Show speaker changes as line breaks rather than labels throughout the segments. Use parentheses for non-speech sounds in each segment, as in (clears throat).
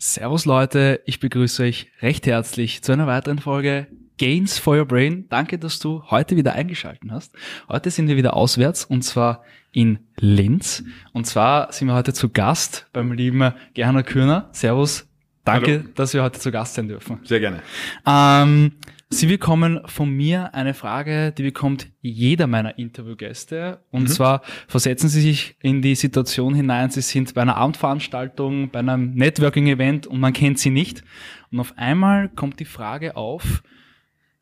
Servus Leute, ich begrüße euch recht herzlich zu einer weiteren Folge Gains for Your Brain. Danke, dass du heute wieder eingeschalten hast. Heute sind wir wieder auswärts und zwar in Linz. Und zwar sind wir heute zu Gast beim lieben Gerhard Kürner. Servus, danke, Hallo. dass wir heute zu Gast sein dürfen.
Sehr gerne.
Ähm, Sie bekommen von mir eine Frage, die bekommt jeder meiner Interviewgäste. Und mhm. zwar versetzen Sie sich in die Situation hinein, Sie sind bei einer Abendveranstaltung, bei einem Networking-Event und man kennt Sie nicht. Und auf einmal kommt die Frage auf,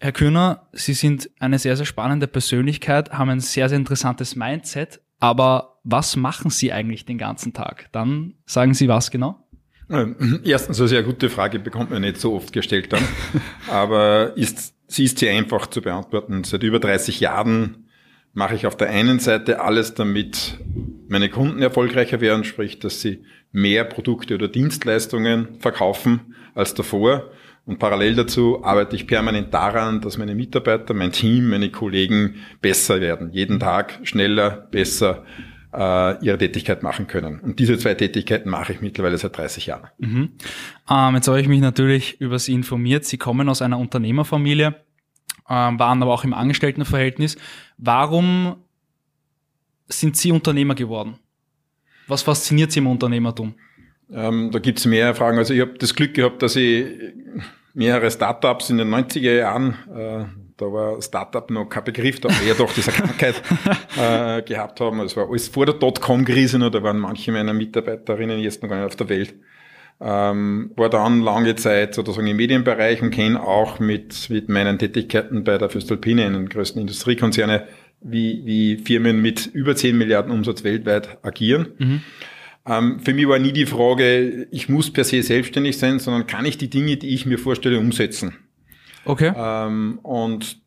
Herr Kühner, Sie sind eine sehr, sehr spannende Persönlichkeit, haben ein sehr, sehr interessantes Mindset, aber was machen Sie eigentlich den ganzen Tag? Dann sagen Sie was genau?
Ähm, (clears throat) erstens eine sehr gute Frage, bekommt man nicht so oft gestellt dann. (laughs) Aber ist, sie ist sehr einfach zu beantworten. Seit über 30 Jahren mache ich auf der einen Seite alles, damit meine Kunden erfolgreicher werden, sprich, dass sie mehr Produkte oder Dienstleistungen verkaufen als davor. Und parallel dazu arbeite ich permanent daran, dass meine Mitarbeiter, mein Team, meine Kollegen besser werden. Jeden Tag schneller, besser, äh, ihre Tätigkeit machen können. Und diese zwei Tätigkeiten mache ich mittlerweile seit 30 Jahren.
Mhm. Ähm, jetzt habe ich mich natürlich über Sie informiert. Sie kommen aus einer Unternehmerfamilie, ähm, waren aber auch im Angestelltenverhältnis. Warum sind Sie Unternehmer geworden? Was fasziniert Sie im Unternehmertum?
Ähm, da gibt es mehrere Fragen. Also ich habe das Glück gehabt, dass ich mehrere Startups in den 90er Jahren äh, da war Startup noch kein Begriff, da wir ja doch diese Krankheit (laughs) äh, gehabt haben. Es war alles vor der Dotcom-Krise noch, da waren manche meiner Mitarbeiterinnen jetzt noch gar nicht auf der Welt. Ähm, war dann lange Zeit sozusagen im Medienbereich und kenne auch mit, mit meinen Tätigkeiten bei der Füstalpine, einen größten Industriekonzerne, wie, wie Firmen mit über 10 Milliarden Umsatz weltweit agieren. Mhm. Ähm, für mich war nie die Frage, ich muss per se selbstständig sein, sondern kann ich die Dinge, die ich mir vorstelle, umsetzen?
Okay.
Ähm, und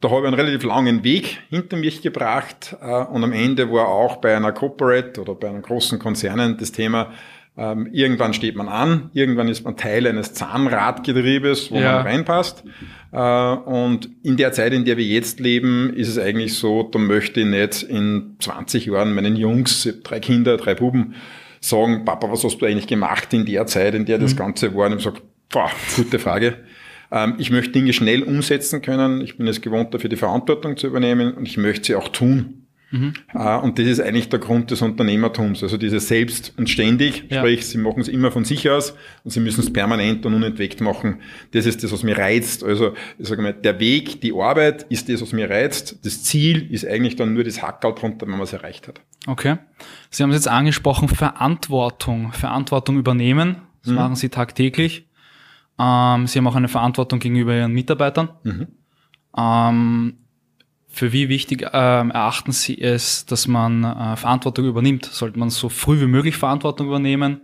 da habe ich einen relativ langen Weg hinter mich gebracht äh, und am Ende war auch bei einer Corporate oder bei einem großen Konzernen das Thema, ähm, irgendwann steht man an, irgendwann ist man Teil eines Zahnradgetriebes, wo ja. man reinpasst. Äh, und in der Zeit, in der wir jetzt leben, ist es eigentlich so, da möchte ich nicht in 20 Jahren meinen Jungs, drei Kinder, drei Buben, sagen, Papa, was hast du eigentlich gemacht in der Zeit, in der das mhm. Ganze war? Und ich sage, boah, gute Frage. Ähm, ich möchte Dinge schnell umsetzen können. Ich bin es gewohnt, dafür die Verantwortung zu übernehmen und ich möchte sie auch tun. Mhm. Äh, und das ist eigentlich der Grund des Unternehmertums. Also dieses Selbst und ständig, ja. sprich, sie machen es immer von sich aus und sie müssen es permanent und unentwegt machen. Das ist das, was mir reizt. Also ich sage mal, der Weg, die Arbeit ist das, was mir reizt. Das Ziel ist eigentlich dann nur das Hackerl drunter, wenn man es erreicht hat.
Okay. Sie haben es jetzt angesprochen, Verantwortung. Verantwortung übernehmen. Das mhm. machen Sie tagtäglich. Ähm, sie haben auch eine Verantwortung gegenüber ihren Mitarbeitern. Mhm. Ähm, für wie wichtig ähm, erachten Sie es, dass man äh, Verantwortung übernimmt? Sollte man so früh wie möglich Verantwortung übernehmen?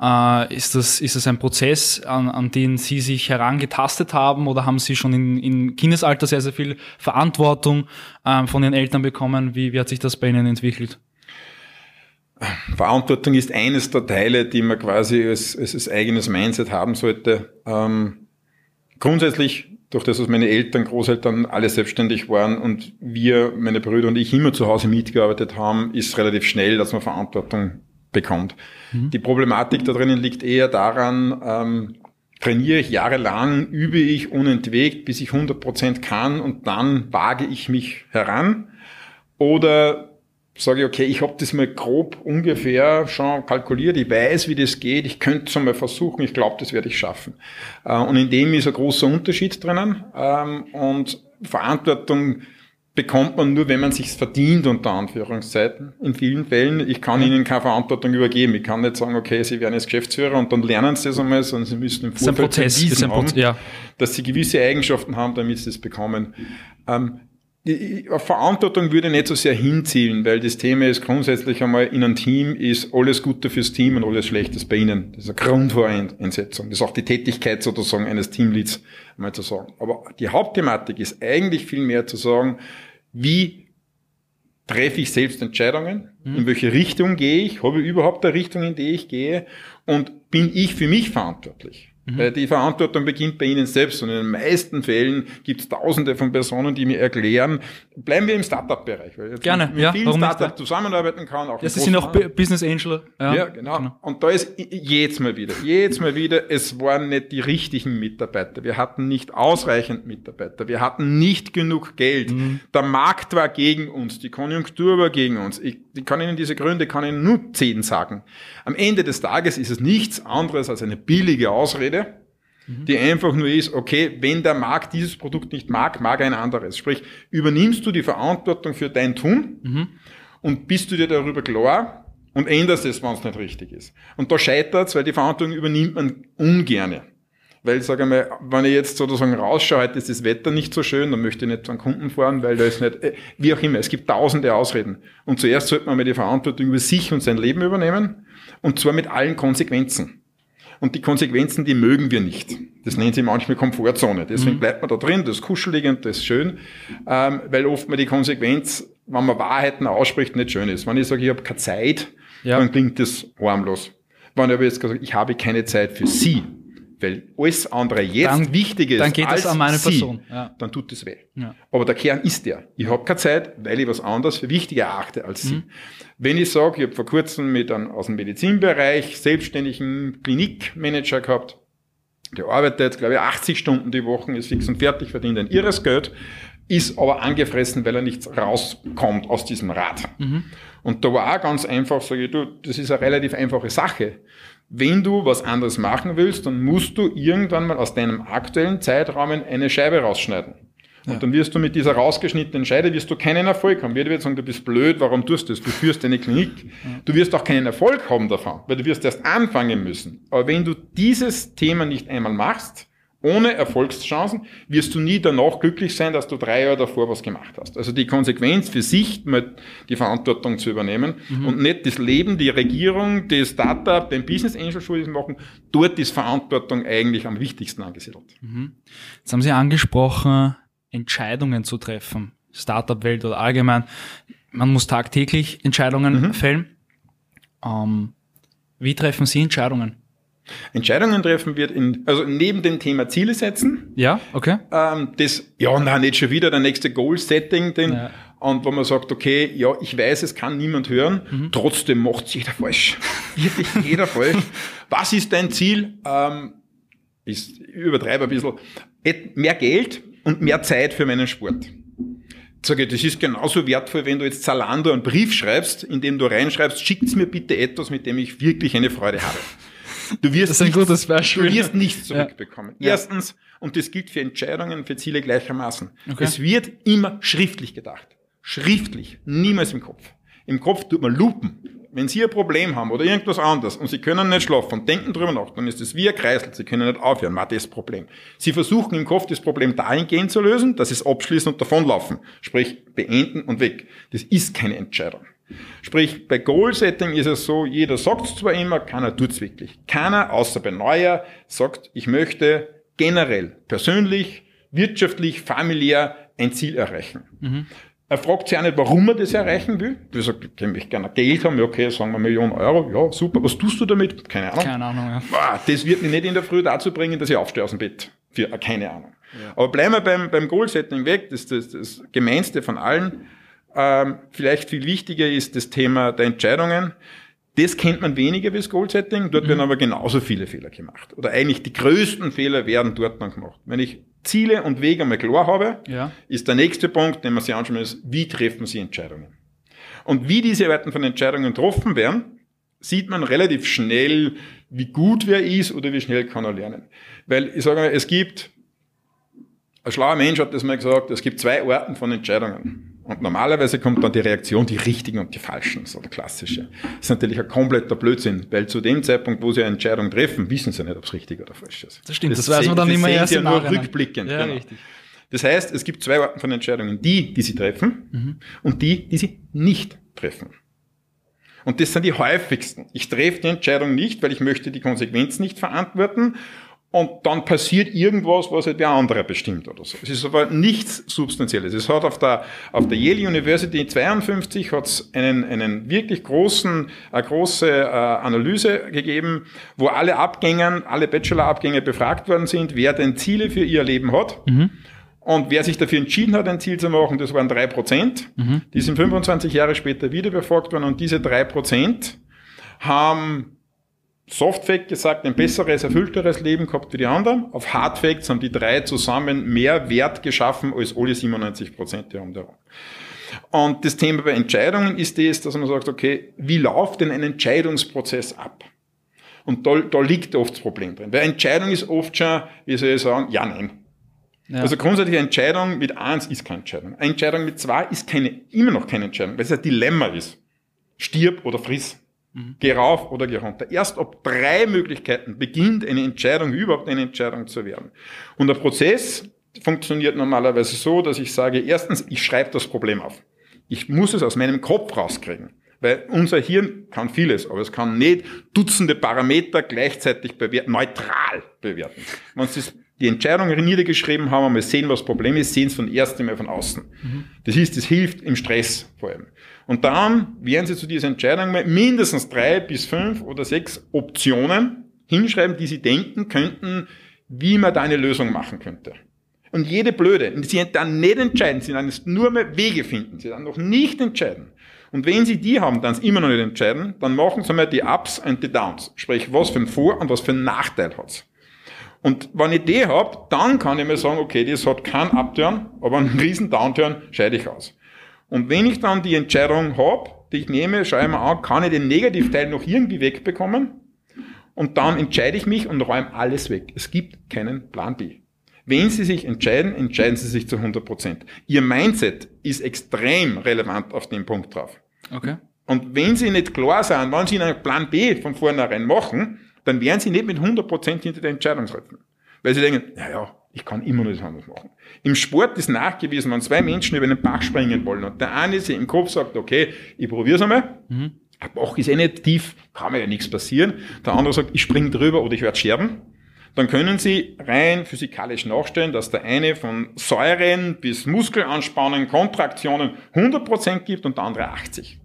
Äh, ist, das, ist das ein Prozess, an, an den Sie sich herangetastet haben oder haben Sie schon in, in Kindesalter sehr, sehr viel Verantwortung äh, von Ihren Eltern bekommen? Wie, wie hat sich das bei Ihnen entwickelt?
Verantwortung ist eines der Teile, die man quasi als, als, als eigenes Mindset haben sollte. Ähm, grundsätzlich, durch das, dass meine Eltern, Großeltern alle selbstständig waren und wir, meine Brüder und ich immer zu Hause mitgearbeitet haben, ist relativ schnell, dass man Verantwortung bekommt. Mhm. Die Problematik da drinnen liegt eher daran, ähm, trainiere ich jahrelang, übe ich unentwegt, bis ich 100% kann und dann wage ich mich heran. Oder sage ich, okay, ich habe das mal grob ungefähr schon kalkuliert, ich weiß, wie das geht, ich könnte es einmal versuchen, ich glaube, das werde ich schaffen. Äh, und in dem ist ein großer Unterschied drinnen. Ähm, und Verantwortung bekommt man nur, wenn man sich's verdient, unter Anführungszeiten. In vielen Fällen, ich kann Ihnen keine Verantwortung übergeben. Ich kann nicht sagen, okay, Sie werden jetzt Geschäftsführer und dann lernen Sie das einmal, sondern Sie müssen im
Vorfeld Prozess,
bewiesen haben, ja. dass Sie gewisse Eigenschaften haben, damit Sie es bekommen. Ähm, die Verantwortung würde nicht so sehr hinzielen, weil das Thema ist grundsätzlich einmal in einem Team ist alles Gute fürs Team und alles Schlechtes bei Ihnen. Das ist eine Grundvoreinsetzung. Das ist auch die Tätigkeit sozusagen eines Teamleads, einmal zu sagen. Aber die Hauptthematik ist eigentlich viel mehr zu sagen, wie treffe ich selbst Entscheidungen? Mhm. In welche Richtung gehe ich? Habe ich überhaupt eine Richtung, in die ich gehe? Und bin ich für mich verantwortlich? Mhm. Die Verantwortung beginnt bei Ihnen selbst und in den meisten Fällen gibt es tausende von Personen, die mir erklären, bleiben wir im Startup-Bereich,
weil jetzt Gerne,
mit, mit ja, vielen Startups zusammenarbeiten kann.
Auch Sie sind auch Business Angel.
Ja, ja genau. genau. Und da ist jetzt mal wieder, jetzt mal wieder, es waren nicht die richtigen Mitarbeiter. Wir hatten nicht ausreichend Mitarbeiter. Wir hatten nicht genug Geld. Mhm. Der Markt war gegen uns. Die Konjunktur war gegen uns. Ich, ich kann Ihnen diese Gründe, kann Ihnen nur zehn sagen. Am Ende des Tages ist es nichts anderes als eine billige Ausrede, mhm. die einfach nur ist, okay, wenn der Markt dieses Produkt nicht mag, mag ein anderes. Sprich, übernimmst du die Verantwortung für dein Tun mhm. und bist du dir darüber klar und änderst es, wenn es nicht richtig ist. Und da scheitert es, weil die Verantwortung übernimmt man ungerne. Weil, sage mal, wenn ich jetzt sozusagen rausschaue, heute ist das Wetter nicht so schön, dann möchte ich nicht zu einem Kunden fahren, weil da ist nicht, äh, wie auch immer, es gibt tausende Ausreden. Und zuerst sollte man mal die Verantwortung über sich und sein Leben übernehmen, und zwar mit allen Konsequenzen. Und die Konsequenzen, die mögen wir nicht. Das nennt sie manchmal Komfortzone. Deswegen mhm. bleibt man da drin, das ist kuschelig und das ist schön, ähm, weil oft mal die Konsequenz, wenn man Wahrheiten ausspricht, nicht schön ist. Wenn ich sage, ich habe keine Zeit, ja. dann klingt das harmlos. Wenn ich aber jetzt gesagt ich habe keine Zeit für Sie, weil alles andere jetzt dann, wichtig ist
dann geht als an meine
sie,
Person.
Ja. dann tut es weh. Ja. Aber der Kern ist der. Ich habe keine Zeit, weil ich was anderes für wichtiger erachte als mhm. sie. Wenn ich sage, ich habe vor kurzem mit einem aus dem Medizinbereich selbstständigen Klinikmanager gehabt, der arbeitet, glaube ich, 80 Stunden die Woche, ist fix und fertig, verdient ein irres Geld, ist aber angefressen, weil er nichts rauskommt aus diesem Rad. Mhm. Und da war auch ganz einfach, sage ich, du, das ist eine relativ einfache Sache. Wenn du was anderes machen willst, dann musst du irgendwann mal aus deinem aktuellen Zeitraum eine Scheibe rausschneiden. Und ja. dann wirst du mit dieser rausgeschnittenen Scheide wirst du keinen Erfolg haben. Jeder wird sagen, du bist blöd, warum tust du das? Du führst eine Klinik. Du wirst auch keinen Erfolg haben davon, weil du wirst erst anfangen müssen. Aber wenn du dieses Thema nicht einmal machst, ohne Erfolgschancen wirst du nie danach glücklich sein, dass du drei Jahre davor was gemacht hast. Also die Konsequenz für sich, mal die Verantwortung zu übernehmen mhm. und nicht das Leben, die Regierung, das Startup, den Business Angel Schulden machen. Dort ist Verantwortung eigentlich am wichtigsten angesiedelt.
Mhm. Jetzt haben Sie angesprochen, Entscheidungen zu treffen. Startup-Welt oder allgemein. Man muss tagtäglich Entscheidungen mhm. fällen. Ähm, wie treffen Sie Entscheidungen?
Entscheidungen treffen wird in, also neben dem Thema Ziele setzen.
Ja, okay.
Ähm, das, ja, na, nicht schon wieder der nächste Goal-Setting, den, ja. und wo man sagt, okay, ja, ich weiß, es kann niemand hören, mhm. trotzdem macht jeder falsch. (laughs) Wirklich jeder falsch. Was ist dein Ziel? Ähm, ich übertreibe ein bisschen. Mehr Geld und mehr Zeit für meinen Sport sage das ist genauso wertvoll, wenn du jetzt Zalando einen Brief schreibst, in dem du reinschreibst, schickt mir bitte etwas, mit dem ich wirklich eine Freude habe. Du wirst, das ist ein nichts, gutes Beispiel. du wirst nichts zurückbekommen. Ja. Erstens, und das gilt für Entscheidungen, für Ziele gleichermaßen. Okay. Es wird immer schriftlich gedacht. Schriftlich, niemals im Kopf. Im Kopf tut man lupen. Wenn Sie ein Problem haben oder irgendwas anderes und Sie können nicht schlafen und denken drüber nach, dann ist es wie ein Kreisel. Sie können nicht aufhören, war das Problem. Sie versuchen im Kopf das Problem dahingehend zu lösen, dass Sie es abschließen und davonlaufen. Sprich, beenden und weg. Das ist keine Entscheidung. Sprich, bei Goal-Setting ist es so, jeder sagt es zwar immer, keiner tut es wirklich. Keiner, außer bei Neuer, sagt, ich möchte generell, persönlich, wirtschaftlich, familiär ein Ziel erreichen. Mhm. Er fragt sich auch nicht, warum er das erreichen will. Du sagst, ich möchte gerne Geld haben, ja, okay, sagen wir Millionen Euro, ja, super. Was tust du damit? Keine Ahnung.
Keine Ahnung, ja.
Das wird mich nicht in der Früh dazu bringen, dass ich aufstehe aus dem Bett. Für, keine Ahnung. Ja. Aber bleiben wir beim, beim Goal-Setting weg, das ist das, das Gemeinste von allen. Ähm, vielleicht viel wichtiger ist das Thema der Entscheidungen. Das kennt man weniger wie das Goal-Setting, dort mhm. werden aber genauso viele Fehler gemacht. Oder eigentlich die größten Fehler werden dort dann gemacht. Wenn ich Ziele und Wege einmal klar habe, ja. ist der nächste Punkt, den man sich anschauen muss, wie treffen Sie Entscheidungen? Und wie diese Arten von Entscheidungen getroffen werden, sieht man relativ schnell, wie gut wer ist oder wie schnell kann er lernen. Weil ich sage mal, es gibt, ein schlauer Mensch hat das mal gesagt, es gibt zwei Arten von Entscheidungen. Und normalerweise kommt dann die Reaktion, die richtigen und die falschen, so der klassische. Das ist natürlich ein kompletter Blödsinn, weil zu dem Zeitpunkt, wo sie eine Entscheidung treffen, wissen sie nicht, ob es richtig oder falsch ist.
Das stimmt, das, das weiß man dann immer erst
ja nur rückblickend. Ja, genau. richtig. Das heißt, es gibt zwei Arten von Entscheidungen. Die, die sie treffen mhm. und die, die sie nicht treffen. Und das sind die häufigsten. Ich treffe die Entscheidung nicht, weil ich möchte die Konsequenzen nicht verantworten und dann passiert irgendwas, was halt der andere bestimmt oder so. Es ist aber nichts Substanzielles. Es hat auf der, auf der Yale University 52 hat es einen, einen wirklich großen, eine große äh, Analyse gegeben, wo alle Abgänger, alle Bachelor-Abgänger befragt worden sind, wer denn Ziele für ihr Leben hat. Mhm. Und wer sich dafür entschieden hat, ein Ziel zu machen, das waren drei Prozent. Mhm. Die sind 25 Jahre später wieder befragt worden und diese drei Prozent haben Softfact gesagt, ein besseres, erfüllteres Leben gehabt wie die anderen. Auf Hardfacts haben die drei zusammen mehr Wert geschaffen als alle 97 Prozent, haben da. Und das Thema bei Entscheidungen ist das, dass man sagt, okay, wie läuft denn ein Entscheidungsprozess ab? Und da, da liegt oft das Problem drin. Weil Entscheidung ist oft schon, wie soll ich sagen, ja, nein. Ja. Also grundsätzlich eine Entscheidung mit eins ist keine Entscheidung. Eine Entscheidung mit zwei ist keine, immer noch keine Entscheidung, weil es ein Dilemma ist. Stirb oder friss. Mhm. Geh rauf oder geh runter. Erst ab drei Möglichkeiten beginnt eine Entscheidung überhaupt eine Entscheidung zu werden. Und der Prozess funktioniert normalerweise so, dass ich sage, erstens, ich schreibe das Problem auf. Ich muss es aus meinem Kopf rauskriegen. Weil unser Hirn kann vieles, aber es kann nicht Dutzende Parameter gleichzeitig bewerten, neutral bewerten. Wenn Sie die Entscheidung niedergeschrieben haben, einmal sehen, was das Problem ist, sehen es von erst Mal von außen. Mhm. Das ist, das hilft im Stress vor allem. Und dann werden Sie zu dieser Entscheidung mal mindestens drei bis fünf oder sechs Optionen hinschreiben, die Sie denken könnten, wie man da eine Lösung machen könnte. Und jede blöde, Sie dann nicht entscheiden, Sie dann nur mehr Wege finden, Sie dann noch nicht entscheiden. Und wenn Sie die haben, dann immer noch nicht entscheiden, dann machen Sie mal die Ups und die Downs. Sprich, was für ein Vor- und was für einen Nachteil hat's. Und wenn ich die hab, dann kann ich mir sagen, okay, das hat keinen Upturn, aber einen riesen Downturn scheide ich aus. Und wenn ich dann die Entscheidung habe, die ich nehme, schaue ich mir an, kann ich den Negativteil noch irgendwie wegbekommen? Und dann entscheide ich mich und räume alles weg. Es gibt keinen Plan B. Wenn Sie sich entscheiden, entscheiden Sie sich zu 100 Prozent. Ihr Mindset ist extrem relevant auf dem Punkt drauf. Okay. Und wenn Sie nicht klar sind, wenn Sie einen Plan B von vornherein machen, dann werden Sie nicht mit 100 Prozent hinter der Entscheidung treffen. Weil Sie denken, naja, ich kann immer noch das anders machen. Im Sport ist nachgewiesen, wenn zwei Menschen über einen Bach springen wollen und der eine sich im Kopf sagt, okay, ich probiere es einmal, mhm. der Bach ist eh nicht tief, kann mir ja nichts passieren. Der andere sagt, ich springe drüber oder ich werde sterben. Dann können Sie rein physikalisch nachstellen, dass der eine von Säuren bis Muskelanspannungen, Kontraktionen 100% gibt und der andere 80.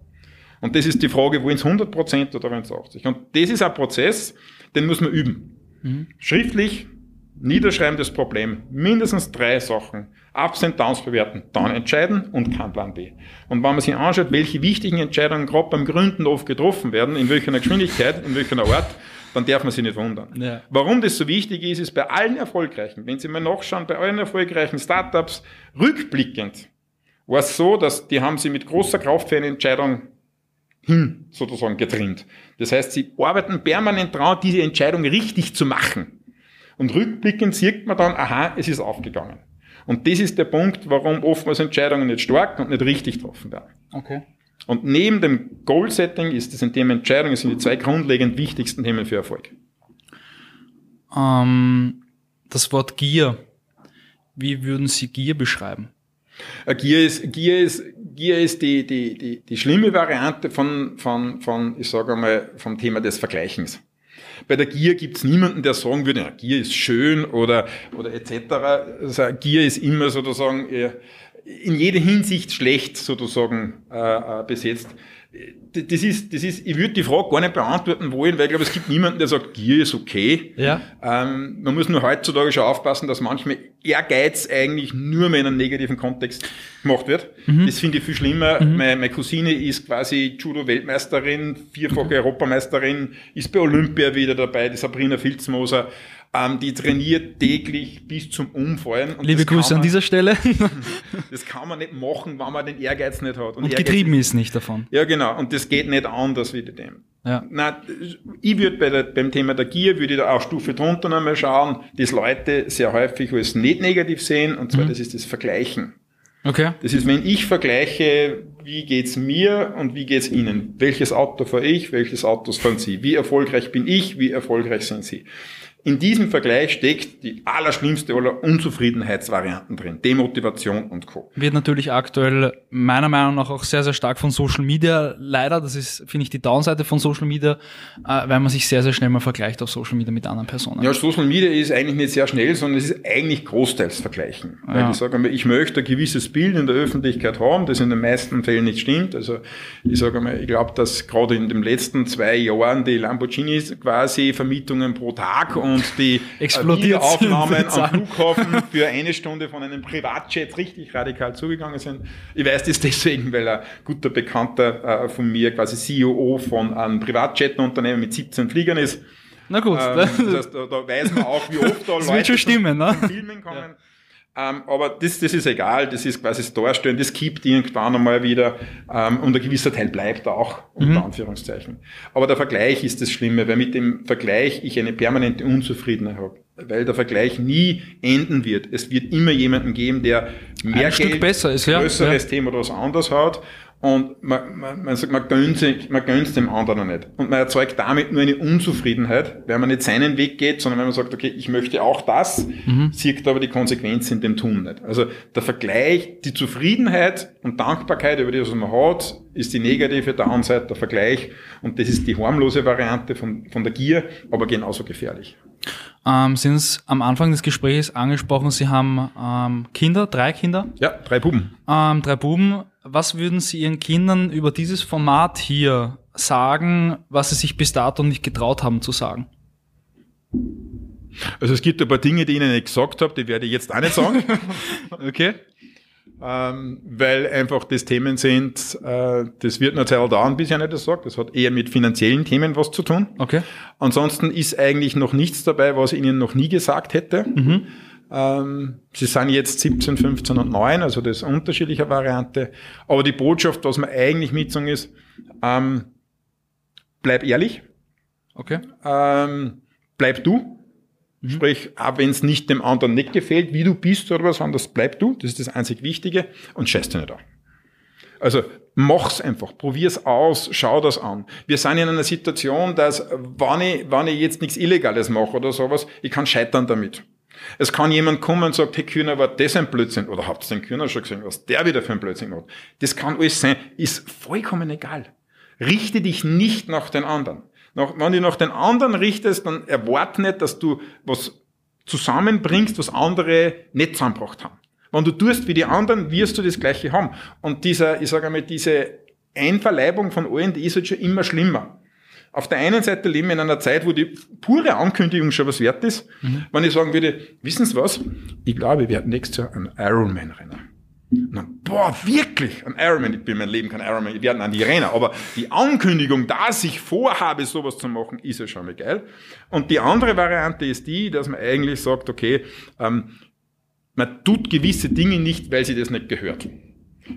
Und das ist die Frage, wollen es 100% oder wollen es 80? Und das ist ein Prozess, den muss man üben. Mhm. Schriftlich, Niederschreiben das Problem, mindestens drei Sachen, Ups und Downs bewerten, dann entscheiden und kein Plan B. Und wenn man sich anschaut, welche wichtigen Entscheidungen gerade beim Gründen oft getroffen werden, in welcher Geschwindigkeit, in welcher Art, dann darf man sich nicht wundern. Ja. Warum das so wichtig ist, ist bei allen erfolgreichen, wenn Sie mal nachschauen, bei allen erfolgreichen Startups, rückblickend, war es so, dass die haben sie mit großer Kraft für eine Entscheidung hin sozusagen getrennt. Das heißt, sie arbeiten permanent dran, diese Entscheidung richtig zu machen. Und rückblickend sieht man dann, aha, es ist aufgegangen. Und das ist der Punkt, warum oftmals Entscheidungen nicht stark und nicht richtig getroffen werden. Okay. Und neben dem Goal-Setting ist das ein Thema Entscheidungen, sind die zwei grundlegend wichtigsten Themen für Erfolg.
Ähm, das Wort Gier. Wie würden Sie Gier beschreiben?
Äh, Gier ist, Gier ist, Gier ist die, die, die, die schlimme Variante von, von, von, ich sage einmal, vom Thema des Vergleichens. Bei der Gier gibt es niemanden, der sagen würde, ja, Gier ist schön oder, oder etc. Also Gier ist immer sozusagen in jeder Hinsicht schlecht sozusagen äh, äh besetzt das ist, das ist, ich würde die Frage gar nicht beantworten wollen, weil ich glaube, es gibt niemanden, der sagt, Gier ist okay. Ja. Ähm, man muss nur heutzutage schon aufpassen, dass manchmal Ehrgeiz eigentlich nur mehr in einem negativen Kontext gemacht wird. Mhm. Das finde ich viel schlimmer. Mhm. Meine, meine, Cousine ist quasi Judo-Weltmeisterin, vierfache Europameisterin, ist bei Olympia wieder dabei, die Sabrina Filzmoser. Ähm, die trainiert täglich bis zum Umfallen.
Und Liebe Grüße man, an dieser Stelle. (laughs)
das kann man nicht machen, wenn man den Ehrgeiz nicht hat.
Und, und getrieben ist nicht davon.
Ja, genau. Und das geht nicht anders wie dem. Ja. Na, ich würde bei beim Thema der Gier, würde ich da auch Stufe drunter nochmal schauen, das Leute sehr häufig als nicht negativ sehen, und zwar mhm. das ist das Vergleichen. Okay. Das ist, wenn ich vergleiche, wie geht's mir und wie geht's Ihnen? Welches Auto fahre ich? Welches Auto fahren Sie? Wie erfolgreich bin ich? Wie erfolgreich sind Sie? In diesem Vergleich steckt die allerschlimmste aller Unzufriedenheitsvarianten drin. Demotivation und Co.
Wird natürlich aktuell meiner Meinung nach auch sehr, sehr stark von Social Media. Leider, das ist, finde ich, die Downseite von Social Media, äh, weil man sich sehr, sehr schnell mal vergleicht auf Social Media mit anderen Personen.
Ja, Social Media ist eigentlich nicht sehr schnell, sondern es ist eigentlich großteils vergleichen. Weil ja. ich sage einmal, ich möchte ein gewisses Bild in der Öffentlichkeit haben, das in den meisten Fällen nicht stimmt. Also ich sage einmal, ich glaube, dass gerade in den letzten zwei Jahren die Lamborghinis quasi Vermietungen pro Tag und die (laughs)
Explodiert
Aufnahmen am Flughafen (laughs) für eine Stunde von einem Privatjet richtig radikal zugegangen sind. Ich weiß das (laughs) deswegen, weil ein guter Bekannter äh, von mir quasi CEO von einem Privatjet-Unternehmen mit 17 Fliegern ist.
Na gut.
Ähm, das heißt, da, da weiß man auch, wie oft da
Leute schon stimmen, ne?
Filmen kommen. Ja. Ähm, aber das, das ist egal, das ist quasi das Darstellen, das kippt irgendwann einmal wieder ähm, und ein gewisser Teil bleibt auch, unter mhm. Anführungszeichen. Aber der Vergleich ist das Schlimme, weil mit dem Vergleich ich eine permanente Unzufriedenheit habe. Weil der Vergleich nie enden wird. Es wird immer jemanden geben, der mehr
ein
Geld,
Stück besser ist,
größeres ja. Thema oder was anderes hat und man, man, man sagt, man gönnt, sich, man gönnt dem anderen nicht. Und man erzeugt damit nur eine Unzufriedenheit, weil man nicht seinen Weg geht, sondern wenn man sagt, okay, ich möchte auch das, mhm. sieht aber die Konsequenz in dem Tun nicht. Also der Vergleich, die Zufriedenheit und Dankbarkeit über das, was man hat, ist die negative Downside, der Vergleich. Und das ist die harmlose Variante von, von der Gier, aber genauso gefährlich.
Ähm, Sie haben am Anfang des Gesprächs angesprochen, Sie haben ähm, Kinder, drei Kinder?
Ja, drei Buben.
Ähm, drei Buben. Was würden Sie Ihren Kindern über dieses Format hier sagen, was Sie sich bis dato nicht getraut haben zu sagen?
Also es gibt ein paar Dinge, die ich Ihnen nicht gesagt habe, die werde ich jetzt auch nicht sagen. (laughs)
okay.
Ähm, weil einfach das Themen sind, äh, das wird Zeit dauern, bis ich nicht das sage. Das hat eher mit finanziellen Themen was zu tun.
Okay.
Ansonsten ist eigentlich noch nichts dabei, was ich Ihnen noch nie gesagt hätte. Mhm. Ähm, sie sind jetzt 17, 15 und 9, also das ist eine unterschiedliche Variante. Aber die Botschaft, was man eigentlich mitsagen ist, ähm, bleib ehrlich.
Okay.
Ähm, bleib du. Mhm. Sprich, auch wenn es nicht dem anderen nicht gefällt, wie du bist oder was anderes, bleib du. Das ist das einzig Wichtige und scheiß dir nicht an. Also mach's einfach, probier's aus, schau das an. Wir sind in einer Situation, dass wenn ich, wenn ich jetzt nichts Illegales mache oder sowas, ich kann scheitern damit. Es kann jemand kommen und sagt, hey Kühner, war das ein Blödsinn? Oder habt ihr den Kühner schon gesehen, was der wieder für ein Blödsinn macht? Das kann alles sein, ist vollkommen egal. Richte dich nicht nach den anderen. Nach, wenn du nach den anderen richtest, dann erwarte nicht, dass du was zusammenbringst, was andere nicht zusammengebracht haben. Wenn du tust wie die anderen, wirst du das Gleiche haben. Und dieser, ich sage einmal, diese Einverleibung von allen, die ist halt schon immer schlimmer. Auf der einen Seite leben wir in einer Zeit, wo die pure Ankündigung schon was wert ist. Mhm. Wenn ich sagen würde, wissen Sie was? Ich glaube, wir werden nächstes Jahr einen Ironman-Renner. Dann, boah, wirklich, ein Ironman. Ich bin mein Leben kein Ironman, ich werde an die Renner. Aber die Ankündigung, dass ich vorhabe, sowas zu machen, ist ja schon mal geil. Und die andere Variante ist die, dass man eigentlich sagt, okay, ähm, man tut gewisse Dinge nicht, weil sie das nicht gehört.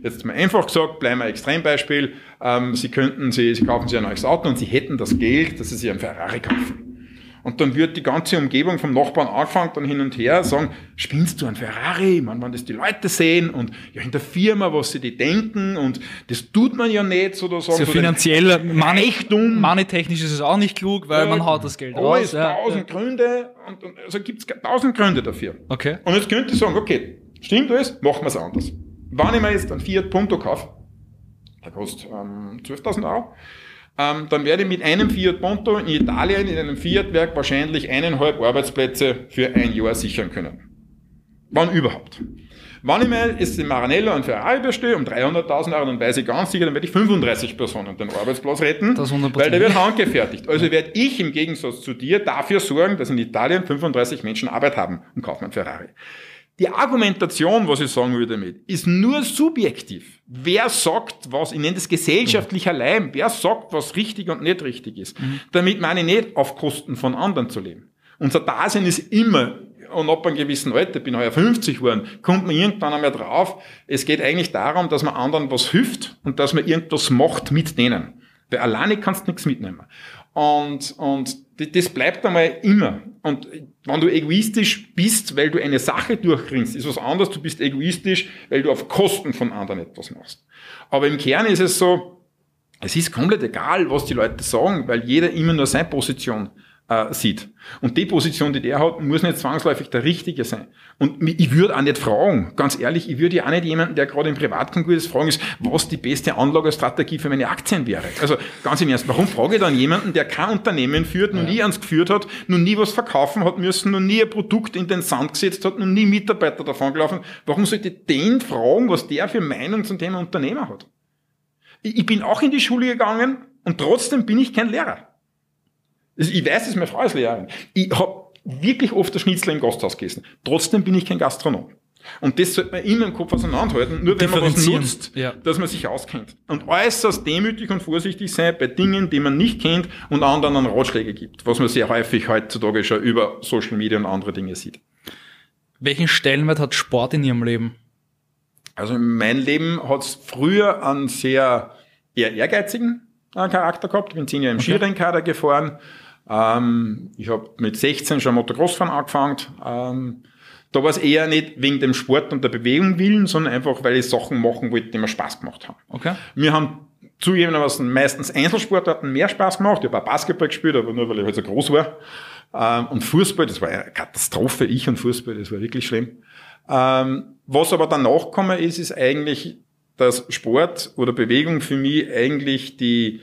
Jetzt mal einfach gesagt, bleiben wir ein Extrembeispiel. Ähm, Sie könnten, Sie, Sie kaufen sich ein neues Auto und Sie hätten das Geld, dass Sie sich einen Ferrari kaufen. Und dann wird die ganze Umgebung vom Nachbarn angefangen, dann hin und her, sagen, spinnst du ein Ferrari? Man, wenn das die Leute sehen und ja in der Firma, was sie die denken und das tut man ja nicht, so sagen.
So finanziell, Reichtum. Money-technisch ist es auch nicht klug, weil ja, man haut das Geld raus.
Tausend ja. Gründe und, und also gibt's tausend Gründe dafür.
Okay.
Und jetzt könnte ich sagen, okay, stimmt alles, machen wir es anders. Wenn ich mir jetzt einen Fiat Punto kaufe, der kostet ähm, 12.000 Euro, ähm, dann werde ich mit einem Fiat Punto in Italien in einem Fiat-Werk wahrscheinlich eineinhalb Arbeitsplätze für ein Jahr sichern können. Wann überhaupt? Wenn ich mir jetzt in Maranello und Ferrari bestehe um 300.000 Euro, dann weiß ich ganz sicher, dann werde ich 35 Personen den Arbeitsplatz retten, weil der wird handgefertigt. Also werde ich im Gegensatz zu dir dafür sorgen, dass in Italien 35 Menschen Arbeit haben und kaufen einen Ferrari. Die Argumentation, was ich sagen will damit, ist nur subjektiv. Wer sagt, was, ich nenne das gesellschaftlicher Leim, wer sagt, was richtig und nicht richtig ist. Mhm. Damit meine ich nicht, auf Kosten von anderen zu leben. Unser Dasein ist immer, und ab einem gewissen Alter, bin heuer 50 geworden, kommt man irgendwann einmal drauf, es geht eigentlich darum, dass man anderen was hilft und dass man irgendwas macht mit denen. Weil alleine kannst du nichts mitnehmen. Und, und das bleibt einmal immer. Und wenn du egoistisch bist, weil du eine Sache durchkriegst, ist was anderes. Du bist egoistisch, weil du auf Kosten von anderen etwas machst. Aber im Kern ist es so, es ist komplett egal, was die Leute sagen, weil jeder immer nur seine Position äh, sieht. Und die Position, die der hat, muss nicht zwangsläufig der Richtige sein. Und ich würde auch nicht fragen, ganz ehrlich, ich würde ja auch nicht jemanden, der gerade im Privatkonkurs fragen ist, was die beste Anlagestrategie für meine Aktien wäre. Also ganz im Ernst, warum frage ich dann jemanden, der kein Unternehmen führt, noch nie eins geführt hat, noch nie was verkaufen hat müssen, noch nie ein Produkt in den Sand gesetzt hat, noch nie Mitarbeiter davon gelaufen, warum sollte ich den fragen, was der für Meinung zum Thema Unternehmer hat? Ich bin auch in die Schule gegangen und trotzdem bin ich kein Lehrer. Ich weiß, dass meine Frau ist Lehrerin. Ich habe wirklich oft das Schnitzel im Gasthaus gegessen. Trotzdem bin ich kein Gastronom. Und das sollte man immer im Kopf auseinanderhalten, nur wenn man was nutzt, ja. dass man sich auskennt. Und äußerst demütig und vorsichtig sein bei Dingen, die man nicht kennt und anderen dann Ratschläge gibt, was man sehr häufig heutzutage schon über Social Media und andere Dinge sieht.
Welchen Stellenwert hat Sport in Ihrem Leben?
Also in meinem Leben hat es früher einen sehr eher ehrgeizigen äh, Charakter gehabt. Ich bin zehn Jahre im okay. Skirennkader gefahren, ähm, ich habe mit 16 schon Motocrossfahren angefangen. Ähm, da war es eher nicht wegen dem Sport und der Bewegung willen, sondern einfach, weil ich Sachen machen wollte, die mir Spaß gemacht haben.
Okay.
Wir haben zugegebenermaßen meistens Einzelsportarten mehr Spaß gemacht. Ich habe auch Basketball gespielt, aber nur weil ich halt so groß war. Ähm, und Fußball, das war eine Katastrophe. Ich und Fußball, das war wirklich schlimm. Ähm, was aber danach gekommen ist, ist eigentlich, dass Sport oder Bewegung für mich eigentlich die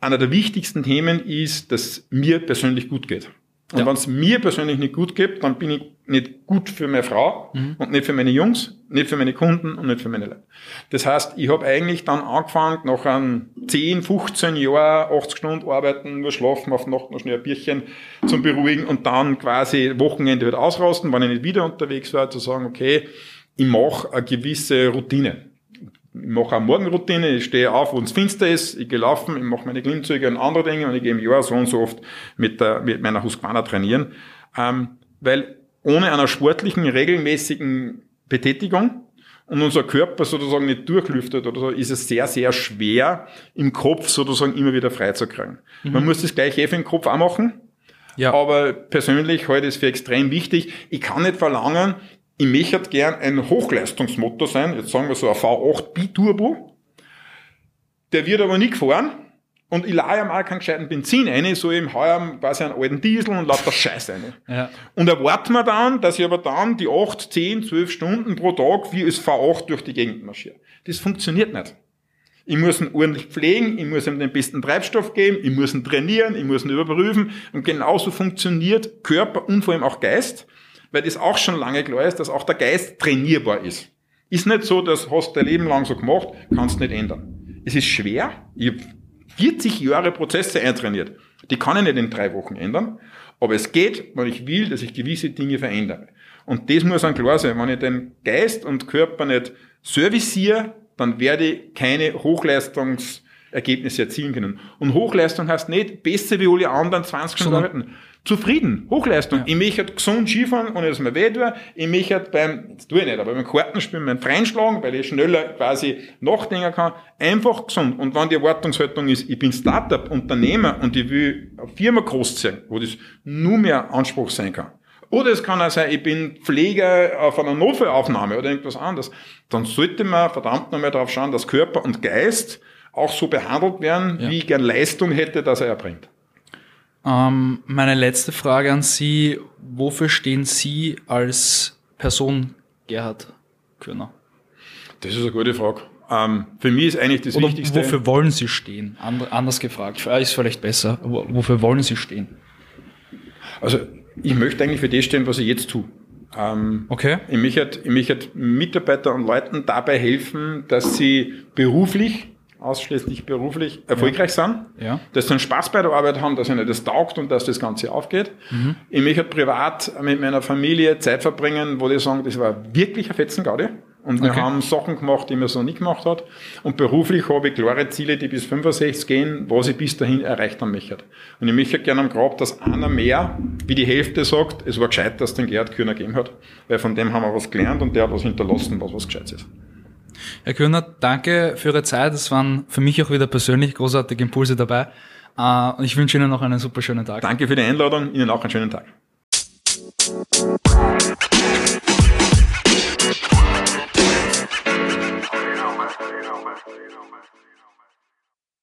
einer der wichtigsten Themen ist, dass mir persönlich gut geht. Und ja. wenn es mir persönlich nicht gut geht, dann bin ich nicht gut für meine Frau mhm. und nicht für meine Jungs, nicht für meine Kunden und nicht für meine Leute. Das heißt, ich habe eigentlich dann angefangen, nach einem 10, 15 Jahren, 80 Stunden arbeiten, nur schlafen, auf Nacht noch schnell ein Bierchen zum Beruhigen und dann quasi Wochenende wieder ausrasten, wenn ich nicht wieder unterwegs war, zu sagen, okay, ich mache eine gewisse Routine ich mache eine Morgenroutine, ich stehe auf, wenn es finster ist, ich gehe laufen, ich mache meine Klimmzüge und andere Dinge und ich gehe im Jahr so und so oft mit, der, mit meiner Husqvarna trainieren. Ähm, weil ohne einer sportlichen, regelmäßigen Betätigung und unser Körper sozusagen nicht durchlüftet oder so, ist es sehr, sehr schwer, im Kopf sozusagen immer wieder freizukriegen. Mhm. Man muss das gleiche eh für den Kopf auch machen. Ja. Aber persönlich heute ist für extrem wichtig. Ich kann nicht verlangen, ich möchte gern ein Hochleistungsmotor sein, jetzt sagen wir so ein V8 Biturbo. Der wird aber nie gefahren und ich leihe mal keinen gescheiten Benzin rein, so im heuer quasi einen alten Diesel und lauter Scheiß rein. Ja. Und erwarten wir dann, dass ich aber dann die 8, 10, 12 Stunden pro Tag wie als V8 durch die Gegend marschiere. Das funktioniert nicht. Ich muss ihn ordentlich pflegen, ich muss ihm den besten Treibstoff geben, ich muss ihn trainieren, ich muss ihn überprüfen. Und genauso funktioniert Körper und vor allem auch Geist weil das auch schon lange klar ist, dass auch der Geist trainierbar ist. Ist nicht so, dass hast du dein Leben lang so gemacht, kannst nicht ändern. Es ist schwer. Ich habe 40 Jahre Prozesse eintrainiert. Die kann ich nicht in drei Wochen ändern. Aber es geht, wenn ich will, dass ich gewisse Dinge verändere. Und das muss dann klar sein. Wenn ich den Geist und Körper nicht serviciere, dann werde ich keine Hochleistungsergebnisse erzielen können. Und Hochleistung heißt nicht besser wie alle anderen 20 Stunden arbeiten zufrieden. Hochleistung. Ja. Ich möchte halt gesund Skifahren, ohne dass mir weh tut. Ich möchte halt beim, jetzt tue ich nicht, aber beim Kartenspielen, beim Freinschlagen, weil ich schneller quasi nachdenken kann, einfach gesund. Und wenn die Erwartungshaltung ist, ich bin Startup, Unternehmer und ich will eine Firma großziehen, wo das nur mehr Anspruch sein kann. Oder es kann auch sein, ich bin Pfleger auf einer Notfallaufnahme oder irgendwas anderes. Dann sollte man verdammt nochmal darauf schauen, dass Körper und Geist auch so behandelt werden, ja. wie ich gern Leistung hätte, dass er erbringt.
Ähm, meine letzte Frage an Sie, wofür stehen Sie als Person Gerhard Körner?
Das ist eine gute Frage. Ähm, für mich ist eigentlich das
Oder
Wichtigste.
Wofür wollen Sie stehen? And, anders gefragt. Ist vielleicht besser. Wofür wollen Sie stehen?
Also, ich möchte eigentlich für das stehen, was ich jetzt tue. Ähm,
okay.
Ich möchte, ich möchte Mitarbeiter und Leuten dabei helfen, dass sie beruflich ausschließlich beruflich erfolgreich ja. sind, ja. dass sie einen Spaß bei der Arbeit haben, dass ihnen das taugt und dass das Ganze aufgeht. Mhm. Ich möchte privat mit meiner Familie Zeit verbringen, wo die sagen, das war wirklich ein Fetzengaudi. Und wir okay. haben Sachen gemacht, die man so nicht gemacht hat. Und beruflich habe ich klare Ziele, die bis 65 gehen, was ich bis dahin erreicht haben möchte. Und ich möchte gerne am Grab, dass einer mehr, wie die Hälfte sagt, es war gescheit, dass den Gerhard Kühner gegeben hat. Weil von dem haben wir was gelernt und der hat was hinterlassen, was was gescheit ist.
Herr Kühner, danke für Ihre Zeit. Es waren für mich auch wieder persönlich großartige Impulse dabei. Äh, und ich wünsche Ihnen noch einen super schönen Tag.
Danke für die Einladung. Ihnen auch einen schönen Tag.